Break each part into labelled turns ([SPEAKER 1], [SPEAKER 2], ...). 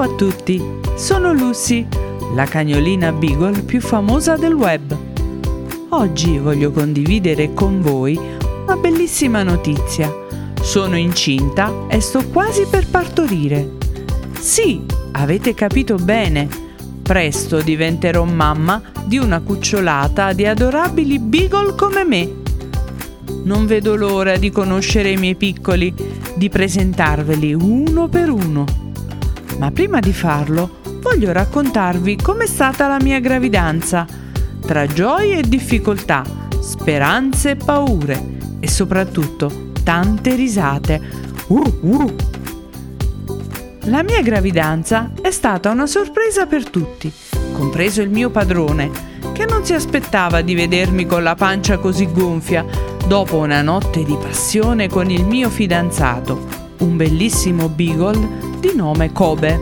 [SPEAKER 1] Ciao a tutti, sono Lucy, la cagnolina Beagle più famosa del web. Oggi voglio condividere con voi una bellissima notizia. Sono incinta e sto quasi per partorire. Sì, avete capito bene. Presto diventerò mamma di una cucciolata di adorabili Beagle come me. Non vedo l'ora di conoscere i miei piccoli, di presentarveli uno per uno. Ma prima di farlo, voglio raccontarvi com'è stata la mia gravidanza, tra gioie e difficoltà, speranze e paure e soprattutto tante risate. Uh, uh. La mia gravidanza è stata una sorpresa per tutti, compreso il mio padrone, che non si aspettava di vedermi con la pancia così gonfia dopo una notte di passione con il mio fidanzato, un bellissimo beagle di nome Kobe.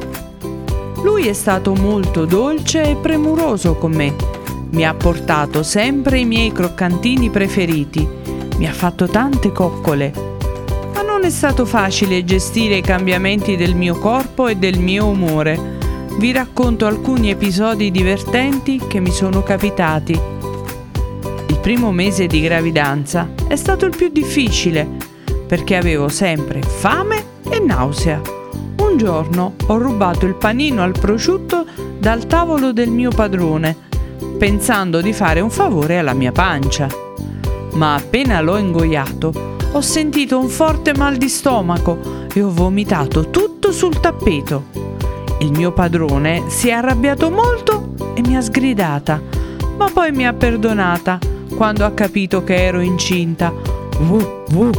[SPEAKER 1] Lui è stato molto dolce e premuroso con me. Mi ha portato sempre i miei croccantini preferiti. Mi ha fatto tante coccole. Ma non è stato facile gestire i cambiamenti del mio corpo e del mio umore. Vi racconto alcuni episodi divertenti che mi sono capitati. Il primo mese di gravidanza è stato il più difficile perché avevo sempre fame e nausea. Giorno ho rubato il panino al prosciutto dal tavolo del mio padrone, pensando di fare un favore alla mia pancia. Ma appena l'ho ingoiato, ho sentito un forte mal di stomaco e ho vomitato tutto sul tappeto. Il mio padrone si è arrabbiato molto e mi ha sgridata, ma poi mi ha perdonata quando ha capito che ero incinta. Vuh, vuh.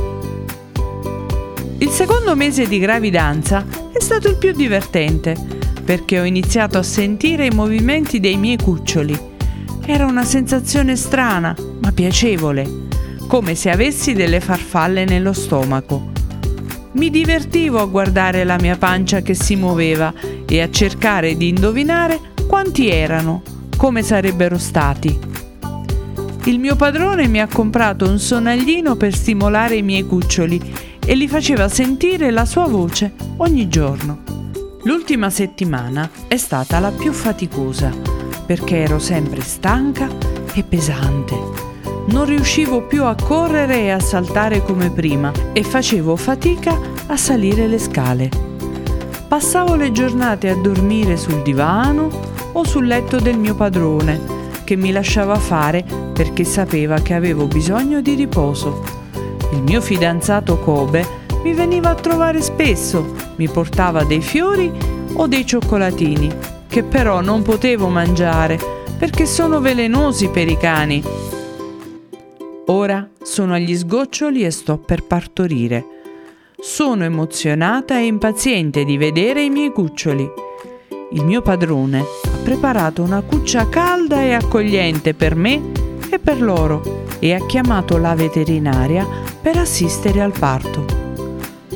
[SPEAKER 1] Il secondo mese di gravidanza è stato il più divertente perché ho iniziato a sentire i movimenti dei miei cuccioli. Era una sensazione strana ma piacevole, come se avessi delle farfalle nello stomaco. Mi divertivo a guardare la mia pancia che si muoveva e a cercare di indovinare quanti erano, come sarebbero stati. Il mio padrone mi ha comprato un sonaglino per stimolare i miei cuccioli e li faceva sentire la sua voce ogni giorno. L'ultima settimana è stata la più faticosa perché ero sempre stanca e pesante. Non riuscivo più a correre e a saltare come prima e facevo fatica a salire le scale. Passavo le giornate a dormire sul divano o sul letto del mio padrone, che mi lasciava fare perché sapeva che avevo bisogno di riposo. Il mio fidanzato Kobe mi veniva a trovare spesso, mi portava dei fiori o dei cioccolatini, che però non potevo mangiare perché sono velenosi per i cani. Ora sono agli sgoccioli e sto per partorire. Sono emozionata e impaziente di vedere i miei cuccioli. Il mio padrone ha preparato una cuccia calda e accogliente per me e per loro e ha chiamato la veterinaria per assistere al parto.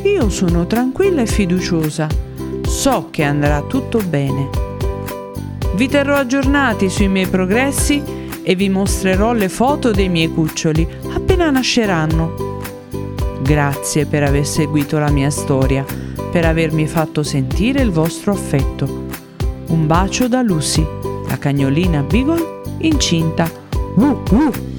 [SPEAKER 1] Io sono tranquilla e fiduciosa, so che andrà tutto bene. Vi terrò aggiornati sui miei progressi e vi mostrerò le foto dei miei cuccioli appena nasceranno. Grazie per aver seguito la mia storia, per avermi fatto sentire il vostro affetto. Un bacio da Lucy, la cagnolina Beagle incinta. Uh, uh.